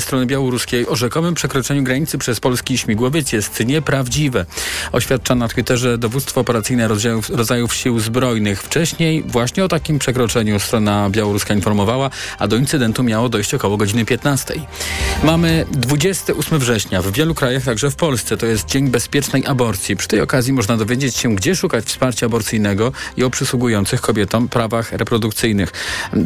strony białoruskiej o rzekomym przekroczeniu granicy przez polski śmigłowiec jest nieprawdziwe. Oświadcza na Twitterze dowództwo operacyjne rodzajów, rodzajów sił zbrojnych. Wcześniej właśnie o takim przekroczeniu strona białoruska informowała, a do incydentu miało dojść około godziny 15. Mamy 28 września. W wielu krajach, także w Polsce, to jest Dzień Bezpiecznej Aborcji. Przy tej okazji można dowiedzieć się, gdzie szukać wsparcia aborcyjnego i o przysługujących kobietom prawach reprodukcyjnych.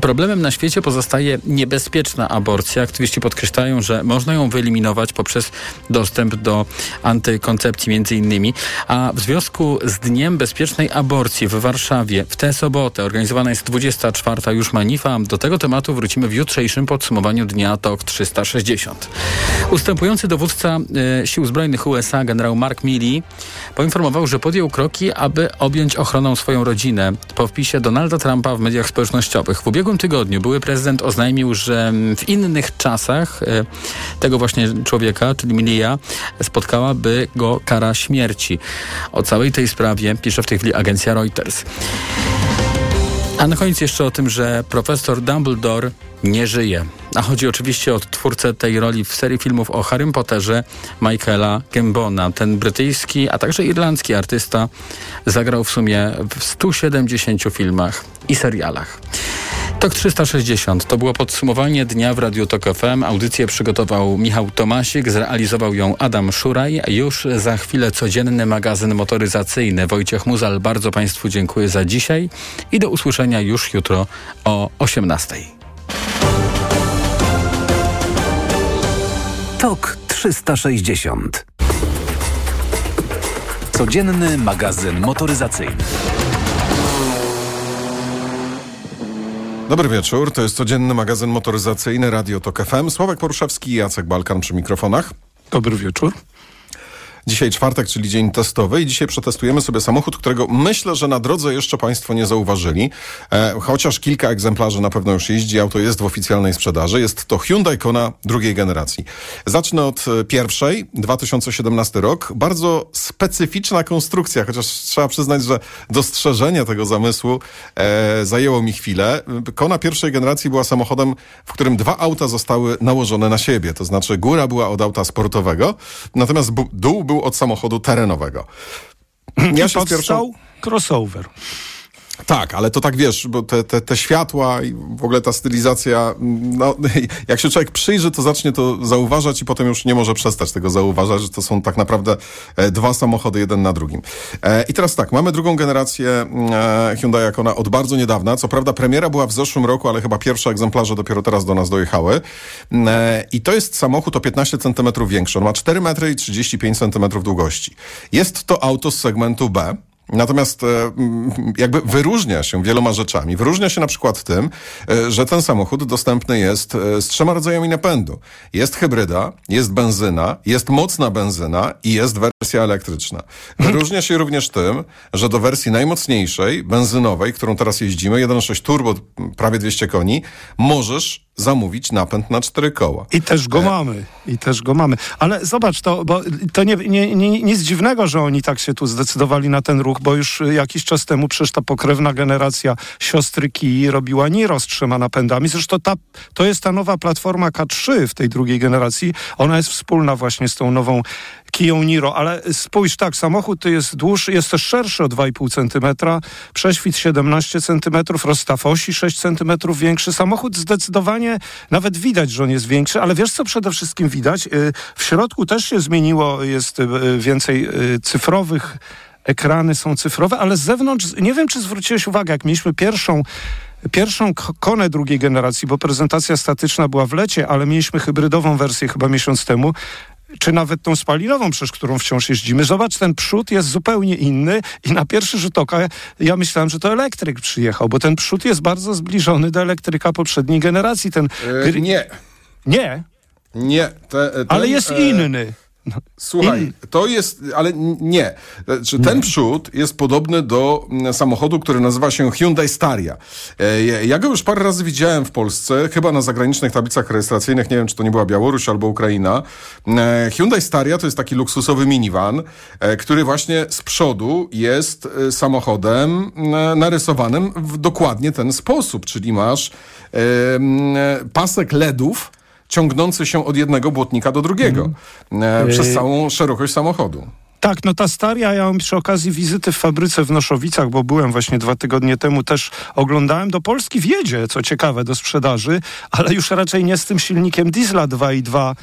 Problemem na świecie pozostaje niebezpieczna aborcja. Aktywiści podkreślają, że można ją wyeliminować poprzez dostęp do antykoncepcji między innymi. A w związku z Dniem Bezpiecznej Aborcji w Warszawie w tę sobotę organizowana jest 24. już manifa. Do tego tematu wrócimy w jutrzejszym podsumowaniu dnia TOK 360. Ustępujący dowódca y, Sił Zbrojnych USA generał Mark Milley poinformował, że podjął kroki, aby objąć ochroną swoją rodzinę. Po wpisie Donalda Trumpa w mediach społecznościowych w ubiegłym tygodniu były prezydent oznajmił, że w innych czasach tego właśnie człowieka, czyli Milia, spotkałaby go kara śmierci. O całej tej sprawie pisze w tej chwili agencja Reuters. A na koniec jeszcze o tym, że profesor Dumbledore nie żyje. A chodzi oczywiście o twórcę tej roli w serii filmów o Harrym Potterze, Michaela Gambona. Ten brytyjski, a także irlandzki artysta zagrał w sumie w 170 filmach i serialach. TOK 360 to było podsumowanie dnia w Radiu TOK FM. Audycję przygotował Michał Tomasik, zrealizował ją Adam Szuraj. Już za chwilę codzienny magazyn motoryzacyjny. Wojciech Muzal, bardzo Państwu dziękuję za dzisiaj i do usłyszenia już jutro o 18. TOK 360 Codzienny magazyn motoryzacyjny. Dobry wieczór, to jest codzienny magazyn motoryzacyjny Radio Tok FM. Sławek Poruszewski i Jacek Balkan przy mikrofonach. Dobry wieczór. Dzisiaj czwartek, czyli dzień testowy i dzisiaj przetestujemy sobie samochód, którego myślę, że na drodze jeszcze Państwo nie zauważyli. E, chociaż kilka egzemplarzy na pewno już jeździ, auto jest w oficjalnej sprzedaży. Jest to Hyundai Kona drugiej generacji. Zacznę od e, pierwszej, 2017 rok. Bardzo specyficzna konstrukcja, chociaż trzeba przyznać, że dostrzeżenie tego zamysłu e, zajęło mi chwilę. Kona pierwszej generacji była samochodem, w którym dwa auta zostały nałożone na siebie. To znaczy góra była od auta sportowego, natomiast dół był był od samochodu terenowego. Ja się pierwszą... crossover. Tak, ale to tak wiesz, bo te, te, te światła i w ogóle ta stylizacja, no, jak się człowiek przyjrzy, to zacznie to zauważać i potem już nie może przestać tego zauważać, że to są tak naprawdę e, dwa samochody, jeden na drugim. E, I teraz tak, mamy drugą generację e, Hyundai Kona od bardzo niedawna. Co prawda premiera była w zeszłym roku, ale chyba pierwsze egzemplarze dopiero teraz do nas dojechały. I to jest samochód o 15 cm większy. On ma 4 metry i 35 cm długości. Jest to auto z segmentu B. Natomiast e, jakby wyróżnia się wieloma rzeczami. Wyróżnia się na przykład tym, e, że ten samochód dostępny jest e, z trzema rodzajami napędu. Jest hybryda, jest benzyna, jest mocna benzyna i jest wersja elektryczna. Wyróżnia się również tym, że do wersji najmocniejszej, benzynowej, którą teraz jeździmy, 1.6 turbo, prawie 200 koni, możesz zamówić napęd na cztery koła. I też go e... mamy. I też go mamy. Ale zobacz, to, bo to nie, nie, nie, nic dziwnego, że oni tak się tu zdecydowali na ten ruch, bo już jakiś czas temu przecież ta pokrewna generacja siostry Kii robiła Niro z trzema napędami. Zresztą ta, to jest ta nowa platforma K3 w tej drugiej generacji. Ona jest wspólna właśnie z tą nową Kiją Niro, ale spójrz tak, samochód jest dłuższy, jest też szerszy o 2,5 cm, prześwit 17 cm, rozstaw osi 6 cm większy. Samochód zdecydowanie, nawet widać, że on jest większy, ale wiesz co przede wszystkim widać? Y, w środku też się zmieniło, jest y, więcej y, cyfrowych, ekrany są cyfrowe, ale z zewnątrz, nie wiem czy zwróciłeś uwagę, jak mieliśmy pierwszą pierwszą konę drugiej generacji, bo prezentacja statyczna była w lecie, ale mieliśmy hybrydową wersję chyba miesiąc temu czy nawet tą spalinową, przez którą wciąż jeździmy. Zobacz, ten przód jest zupełnie inny i na pierwszy rzut oka ja myślałem, że to elektryk przyjechał, bo ten przód jest bardzo zbliżony do elektryka poprzedniej generacji. Ten... Yy, nie. Nie? Nie. Te, ten, Ale jest e... inny. No, Słuchaj, to jest, ale nie. Znaczy, ten przód jest podobny do mm, samochodu, który nazywa się Hyundai Staria. E, ja go już parę razy widziałem w Polsce, chyba na zagranicznych tablicach rejestracyjnych, nie wiem, czy to nie była Białoruś albo Ukraina. E, Hyundai Staria to jest taki luksusowy minivan, e, który właśnie z przodu jest samochodem narysowanym w dokładnie ten sposób, czyli masz pasek LEDów, ciągnący się od jednego błotnika do drugiego e, przez całą szerokość samochodu. Tak, no ta Staria, ja przy okazji wizyty w fabryce w Noszowicach, bo byłem właśnie dwa tygodnie temu, też oglądałem, do Polski wjedzie, co ciekawe, do sprzedaży, ale już raczej nie z tym silnikiem diesla 2.2, e,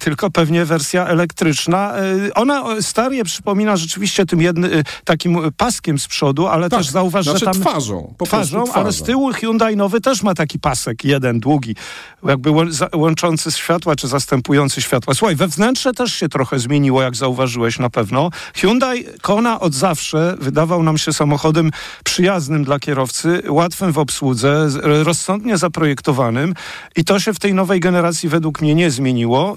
tylko pewnie wersja elektryczna. E, Ona e, Starię przypomina rzeczywiście tym jednym takim paskiem z przodu, ale też zauważ, znaczy że tam... twarzą, po twarzą, ale z tyłu Hyundai nowy też ma taki pasek, jeden długi, jakby łączący światła, czy zastępujący światła. Słuchaj, we wnętrze też się trochę zmieniło, jak zauważyłeś na pewno. Hyundai Kona od zawsze wydawał nam się samochodem przyjaznym dla kierowcy, łatwym w obsłudze, rozsądnie zaprojektowanym i to się w tej nowej generacji według mnie nie zmieniło.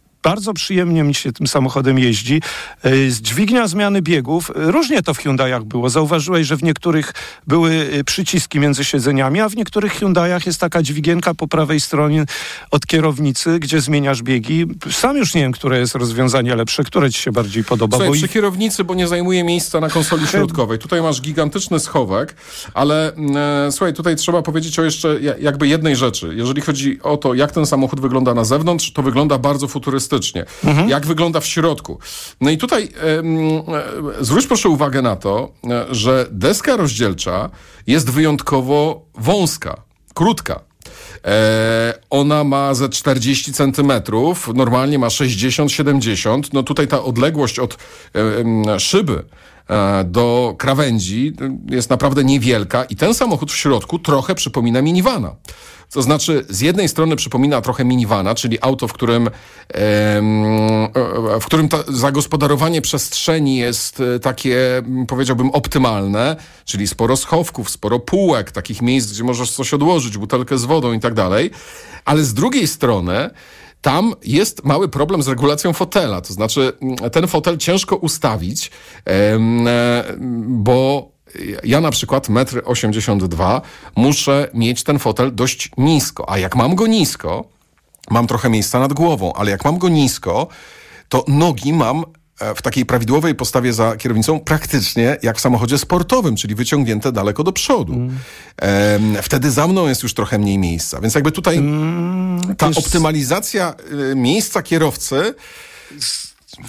Bardzo przyjemnie mi się tym samochodem jeździ. Z dźwignia zmiany biegów. y, Różnie to w Hyundaiach było. Zauważyłeś, że w niektórych były y, przyciski między siedzeniami, a w niektórych Hyundaiach jest taka dźwigienka po prawej stronie od kierownicy, gdzie zmieniasz biegi. Sam już nie wiem, które jest rozwiązanie lepsze, które ci się bardziej podoba. Słuchaj, bo przy i- kierownicy, bo nie zajmuje miejsca na konsoli środkowej. Tutaj masz gigantyczny schowek, ale mm, e, słuchaj, tutaj trzeba powiedzieć o jeszcze ja- jakby jednej rzeczy. Jeżeli chodzi o to, jak ten samochód wygląda na zewnątrz, to wygląda bardzo futurystycznie. Jak wygląda w środku. No i tutaj e, zwróć proszę uwagę na to, e, że deska rozdzielcza jest wyjątkowo wąska, krótka. E, ona ma ze 40 centymetrów, normalnie ma 60-70. No tutaj ta odległość od e, szyby do krawędzi e, jest naprawdę niewielka i ten samochód w środku trochę przypomina minivana. To znaczy, z jednej strony przypomina trochę minivana, czyli auto, w którym, e, w którym zagospodarowanie przestrzeni jest e, takie, m, powiedziałbym, optymalne, czyli sporo schowków, sporo półek, takich miejsc, gdzie możesz coś odłożyć, butelkę z wodą i tak dalej. Ale z drugiej strony, tam jest mały problem z regulacją fotela. To znaczy, m, ten fotel ciężko ustawić, e, bo ja na przykład 1,82 m muszę mieć ten fotel dość nisko, a jak mam go nisko, mam trochę miejsca nad głową, ale jak mam go nisko, to nogi mam w takiej prawidłowej postawie za kierownicą praktycznie jak w samochodzie sportowym, czyli wyciągnięte daleko do przodu. Em, wtedy za mną jest już trochę mniej miejsca. Więc jakby tutaj ta wiesz- optymalizacja y, miejsca kierowcy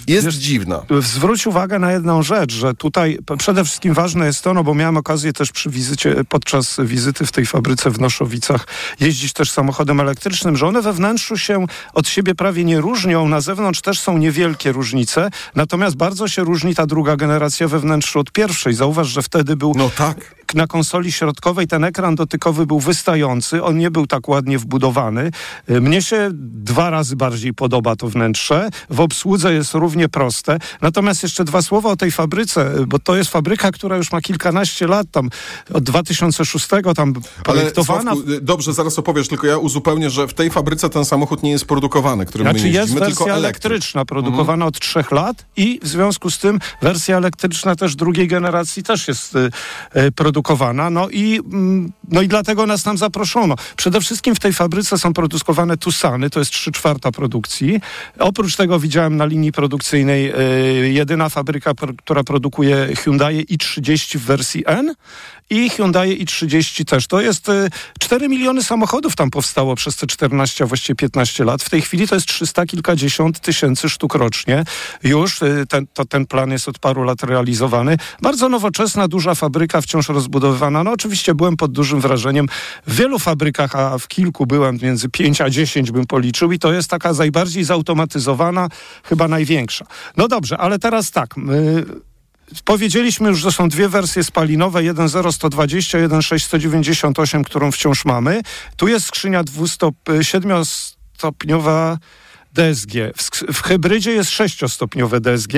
jest dziwna. Zwróć uwagę na jedną rzecz, że tutaj przede wszystkim ważne jest to, no bo miałem okazję też przy wizycie, podczas wizyty w tej fabryce w Noszowicach jeździć też samochodem elektrycznym, że one we wnętrzu się od siebie prawie nie różnią, na zewnątrz też są niewielkie różnice, natomiast bardzo się różni ta druga generacja we wnętrzu od pierwszej. Zauważ, że wtedy był No tak. Na konsoli środkowej ten ekran dotykowy był wystający, on nie był tak ładnie wbudowany. Y, Mnie się dwa razy bardziej podoba to wnętrze. W obsłudze jest równie proste. Natomiast jeszcze dwa słowa o tej fabryce, y, bo to jest fabryka, która już ma kilkanaście lat, tam od 2006 tam Ale projektowana. Sławku, y, dobrze, zaraz opowiesz, tylko ja uzupełnię, że w tej fabryce ten samochód nie jest produkowany, którym Znaczy my jest jeździmy, wersja tylko elektryczna, produkowana od trzech lat i w związku z tym wersja elektryczna też drugiej generacji też jest y, y, produkowana. No i, mm, no i dlatego nas tam zaproszono. Przede wszystkim w tej fabryce są produkowane Tusany, to jest trzy czwarta produkcji. Oprócz tego widziałem na linii produkcyjnej y, jedyna fabryka, która produkuje Hyundai i30 w wersji N i Hyundai i30 też. To jest y, 4 miliony samochodów tam powstało przez te 14, a właściwie 15 lat. W tej chwili to jest 300 kilkadziesiąt tysięcy sztuk rocznie. Już y, ten, to, ten plan jest od paru lat realizowany. Bardzo nowoczesna, duża fabryka, wciąż rozbudowywana. No oczywiście byłem pod dużym wrażeniem. W wielu fabrykach, a w kilku byłem, między 5 a 10 bym policzył i to jest taka najbardziej zautomatyzowana, chyba największa. No dobrze, ale teraz tak. My, Powiedzieliśmy już, że są dwie wersje spalinowe, 1.0 120, 1.6 198, którą wciąż mamy. Tu jest skrzynia 7-stopniowa DSG. W, w hybrydzie jest 6-stopniowe DSG,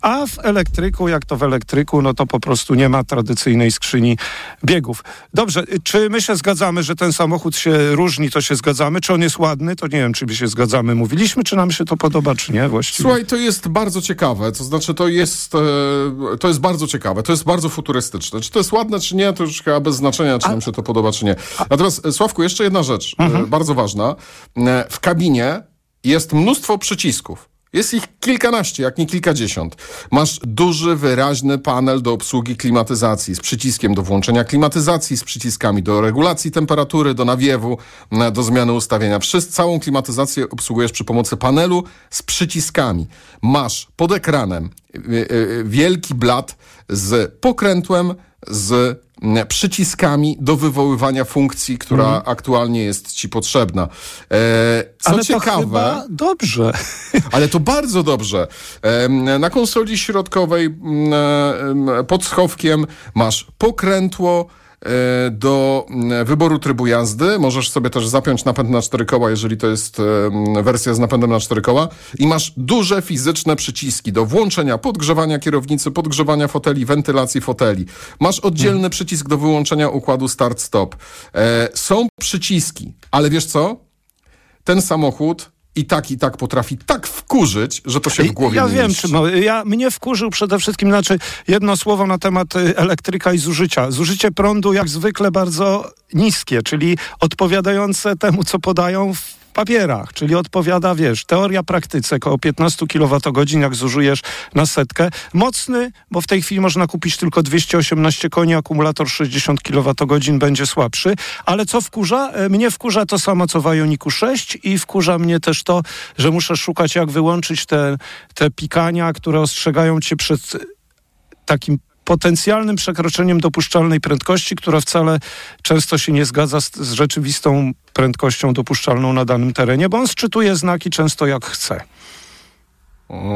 a w elektryku, jak to w elektryku, no to po prostu nie ma tradycyjnej skrzyni biegów. Dobrze, y, czy my się zgadzamy, że ten samochód się różni, to się zgadzamy? Czy on jest ładny? To nie wiem, czy my się zgadzamy. Mówiliśmy, czy nam się to podoba, czy nie właściwie. Słuchaj, to jest bardzo ciekawe, to znaczy to jest, e, to jest bardzo ciekawe, to jest bardzo futurystyczne. Czy to jest ładne, czy nie, to już chyba bez znaczenia, czy nam się to podoba, czy nie. Natomiast, e, Sławku, jeszcze jedna rzecz, e, bardzo ważna. W kabinie jest mnóstwo przycisków. Jest ich kilkanaście, jak nie kilkadziesiąt. Masz duży, wyraźny panel do obsługi klimatyzacji z przyciskiem do włączenia klimatyzacji, z przyciskami do regulacji temperatury, do nawiewu, do zmiany ustawienia. Wszyscy, całą klimatyzację obsługujesz przy pomocy panelu z przyciskami. Masz pod ekranem y, y, wielki blat z pokrętłem, z przyciskami do wywoływania funkcji, która Mhm. aktualnie jest ci potrzebna. E, co Ale ciekawe, dobrze. ale to bardzo dobrze. Em, Na konsoli środkowej mm, em, pod schowkiem masz pokrętło e, do mm, wyboru trybu jazdy. Możesz sobie też zapiąć napęd na cztery koła, jeżeli to jest em, wersja z napędem na cztery koła. I masz duże fizyczne przyciski do włączenia podgrzewania kierownicy, podgrzewania foteli, wentylacji foteli. Masz oddzielny przycisk do wyłączenia układu start-stop. E, Są przyciski, ale wiesz co? ten samochód i tak, i tak potrafi tak wkurzyć, że to się w głowie Ja nie wiem, mieści. czy no, ja, mnie wkurzył przede wszystkim, znaczy jedno słowo na temat y, elektryka i zużycia. Zużycie prądu jak zwykle bardzo niskie, czyli odpowiadające temu, co podają w papierach, czyli odpowiada, wiesz, teoria praktyce, około 15 kWh, jak zużyjesz na setkę. Mocny, bo w tej chwili można kupić tylko 218 koni, akumulator 60 kWh będzie słabszy, ale co wkurza? E, Mnie wkurza to samo, co w Ioniku 6 i wkurza mnie też to, że muszę szukać, jak wyłączyć te, te pikania, które ostrzegają cię przed takim potencjalnym przekroczeniem dopuszczalnej prędkości, która wcale często się nie zgadza z, z rzeczywistą prędkością dopuszczalną na danym terenie, bo on sczytuje znaki często jak chce.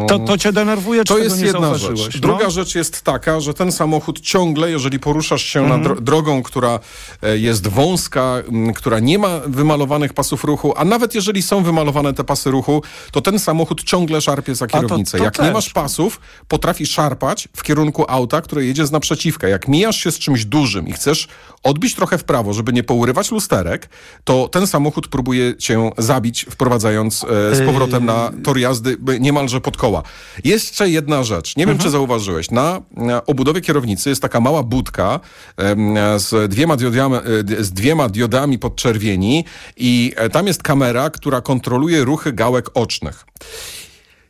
To, to cię denerwuje, czy To jest nie jedna rzecz. No? Druga rzecz jest taka, że ten samochód ciągle, jeżeli poruszasz się Mhm. na dro drogą, która e, jest wąska, która nie ma wymalowanych pasów ruchu, a nawet jeżeli są wymalowane te pasy ruchu, to ten samochód ciągle szarpie za to- kierownicę. to Jak nie też. masz pasów, potrafi szarpać w kierunku auta, które jedzie z naprzeciwka. Jak mijasz się z czymś dużym i chcesz odbić trochę w prawo, żeby nie pourywać lusterek, to ten samochód próbuje cię zabić, wprowadzając e, z powrotem na tor jazdy niemalże pod koła. Jeszcze jedna rzecz. Nie wiem, czy zauważyłeś. Na, na obudowie kierownicy jest taka mała budka em, z, dwiema diodami, e, z dwiema diodami podczerwieni i e, tam jest kamera, która kontroluje ruchy gałek ocznych.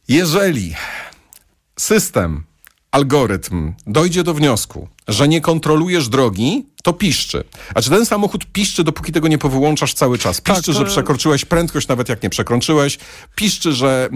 Jeżeli system, algorytm dojdzie do wniosku, że nie kontrolujesz drogi, to piszczy. A czy ten samochód piszczy, dopóki tego nie powyłączasz cały czas? Piszczy, Tak, że przekroczyłeś prędkość, nawet jak nie przekroczyłeś. Piszczy, że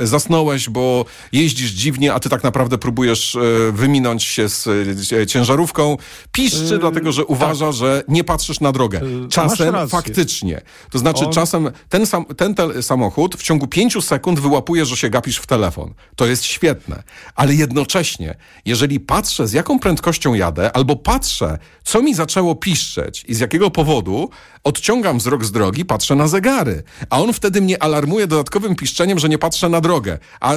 e, zasnąłeś, bo jeździsz dziwnie, a ty tak naprawdę próbujesz e, wyminąć się z e, ciężarówką. Piszczy, dlatego że uważa, że nie patrzysz na drogę. Czasem Yy, faktycznie. To znaczy On- czasem ten, sam, ten samochód w ciągu pięciu sekund wyłapuje, że się gapisz w telefon. To jest świetne. Ale jednocześnie, jeżeli patrzę, z jaką prędkością jadę, albo patrzę, co mi zaczęło piszczeć i z jakiego powodu, odciągam wzrok z drogi, patrzę na zegary. A on wtedy mnie alarmuje dodatkowym piszczeniem, że nie patrzę na drogę. A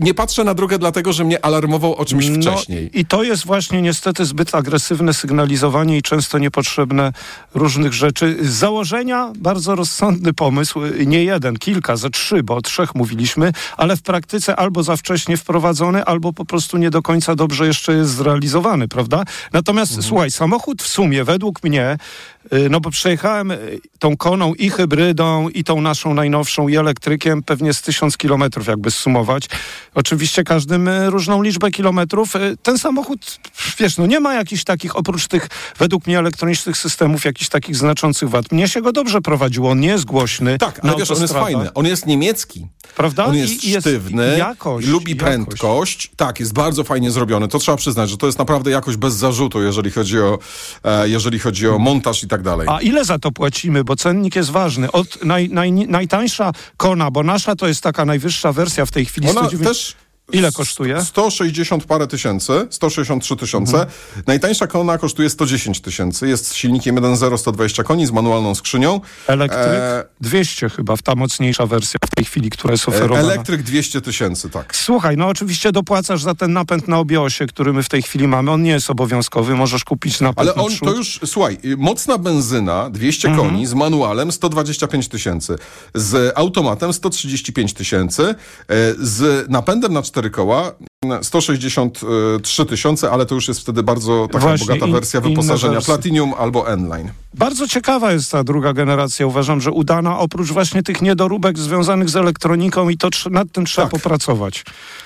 nie patrzę na drogę dlatego, że mnie alarmował o czymś wcześniej. No, I to jest właśnie niestety zbyt agresywne sygnalizowanie i często niepotrzebne różnych rzeczy. Z założenia bardzo rozsądny pomysł, nie jeden, kilka, ze trzy, bo o trzech mówiliśmy, ale w praktyce albo za wcześnie wprowadzony, albo po prostu nie do końca dobrze jeszcze jest zrealizowany, prawda? Natomiast Mhm. słuchaj, samochód w sumie według mnie, no bo przejechałem y, tą koną i hybrydą, i tą naszą najnowszą, i elektrykiem pewnie z tysiąc kilometrów jakby sumować. Oczywiście każdym y, różną liczbę kilometrów. Y, Ten samochód, wiesz, no nie ma jakichś takich, oprócz tych według mnie elektronicznych systemów, jakichś takich znaczących wad. Mnie się go dobrze prowadziło, on nie jest głośny. Tak, ale wiesz, on jest fajny. On jest niemiecki. Prawda? On jest I- i jest sztywny, jakość, lubi jakość. prędkość. Tak, jest bardzo fajnie zrobiony. To trzeba przyznać, że to jest naprawdę jakość bez zarzutu, jeżeli chodzi o, e, jeżeli chodzi o montaż i tak dalej. A ile za to płacimy? Bo cennik jest ważny. Od naj, naj, najtańsza kona, bo nasza to jest taka najwyższa wersja w tej chwili. Ona 109 też... Ile kosztuje? 160 parę tysięcy, 163 tysiące. Mhm. Najtańsza kona kosztuje 110 tysięcy. Jest z silnikiem 1.0 120 koni, z manualną skrzynią. Elektryk? E, 200 chyba, ta mocniejsza wersja w tej chwili, która jest oferowana. Elektryk 200 tysięcy, tak. Słuchaj, no oczywiście dopłacasz za ten napęd na obie osie, który my w tej chwili mamy. On nie jest obowiązkowy, możesz kupić napęd Ale na on przód. to już, słuchaj, mocna benzyna, 200 Mhm. koni, z manualem 125 tysięcy, z automatem 135 tysięcy, e, z napędem na cztery koła 163 tysiące, ale to już jest wtedy bardzo taka Właśnie, bogata in- wersja wyposażenia. Platinum albo N-Line. Bardzo ciekawa jest ta druga generacja. Uważam, że udana oprócz właśnie tych niedoróbek związanych z elektroniką i to nad tym trzeba Tak. popracować.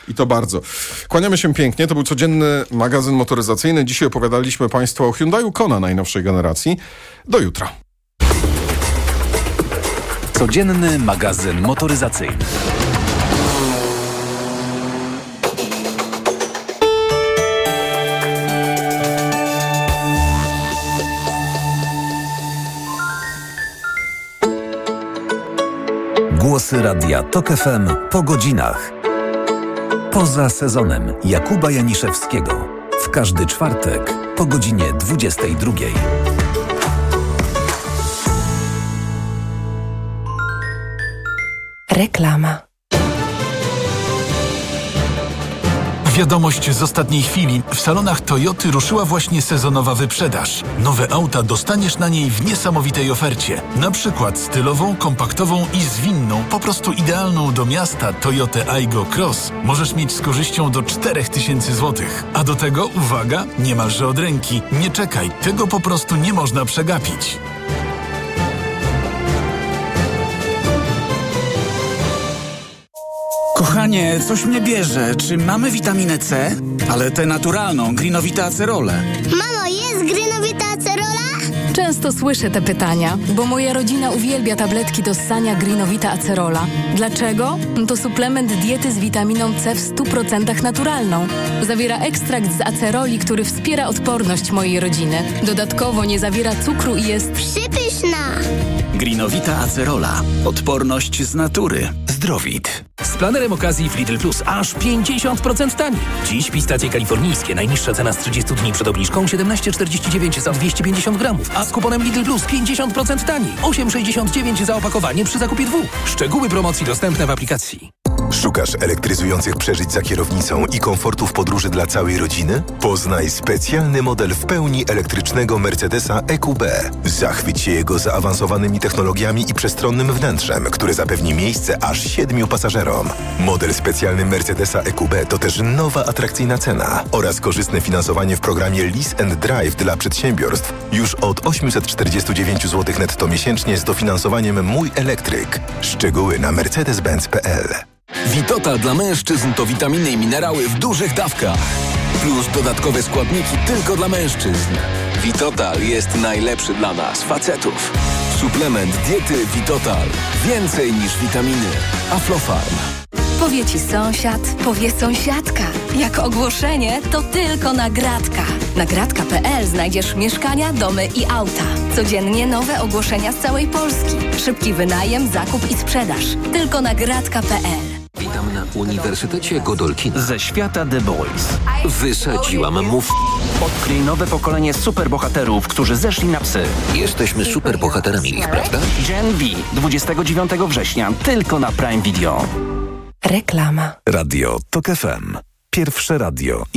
I to bardzo. Kłaniamy się pięknie. To był codzienny magazyn motoryzacyjny. Dzisiaj opowiadaliśmy Państwu o Hyundaiu Kona najnowszej generacji. Do jutra. Codzienny magazyn motoryzacyjny. Głosy Radia TOK FM po godzinach. Poza sezonem Jakuba Janiszewskiego. W każdy czwartek po godzinie 22. Reklama. Wiadomość z ostatniej chwili. W salonach Toyoty ruszyła właśnie sezonowa wyprzedaż. Nowe auta dostaniesz na niej w niesamowitej ofercie. Na przykład stylową, kompaktową i zwinną, po prostu idealną do miasta Toyotę Aygo Cross możesz mieć z korzyścią do 4000 zł. A do tego, uwaga, niemalże od ręki. Nie czekaj, tego po prostu nie można przegapić. Kochanie, coś mnie bierze. Czy mamy witaminę C? Ale tę naturalną, grinowite acerole. Acerola? Często słyszę te pytania, bo moja rodzina uwielbia tabletki do ssania Greenowita Acerola. Dlaczego? To suplement diety z witaminą C w 100% naturalną. Zawiera ekstrakt z aceroli, który wspiera odporność mojej rodziny. Dodatkowo nie zawiera cukru i jest Przypyszna. Grinowita acerola. Odporność z natury. Zdrowit. Z planerem okazji w Lidl Plus aż 50% taniej. Dziś pistacje kalifornijskie. Najniższa cena z 30 dni przed obniżką 17,49 za 250 gramów. A z kuponem Lidl Plus 50% taniej. 8,69 za opakowanie przy zakupie dwóch. Szczegóły promocji dostępne w aplikacji. Szukasz elektryzujących przeżyć za kierownicą i komfortu w podróży dla całej rodziny? Poznaj specjalny model w pełni elektrycznego Mercedesa EQB. Zachwyć się jego zaawansowanymi technologiami i przestronnym wnętrzem, które zapewni miejsce aż siedmiu pasażerom. Model specjalny Mercedesa EQB to też nowa atrakcyjna cena oraz korzystne finansowanie w programie Lease and Drive dla przedsiębiorstw już od 849 zł netto miesięcznie z dofinansowaniem Mój Elektryk. Szczegóły na mercedes-benz.pl Witotal dla mężczyzn to witaminy i minerały w dużych dawkach. Plus dodatkowe składniki tylko dla mężczyzn. Witotal jest najlepszy dla nas, facetów. Suplement diety Witotal. Więcej niż witaminy. Aflofarm. Powie ci sąsiad, powie sąsiadka. Jak ogłoszenie, to tylko nagradka. Nagradka.pl znajdziesz mieszkania, domy i auta. Codziennie nowe ogłoszenia z całej Polski. Szybki wynajem, zakup i sprzedaż. Tylko nagradka.pl. Uniwersytecie Godolkina. Ze świata The Boys. Wysadziłam mów. Odkryj nowe pokolenie superbohaterów, którzy zeszli na psy. Jesteśmy superbohaterami ich, prawda? Gen V 29 września tylko na Prime Video. Reklama. Radio TOK FM. Pierwsze radio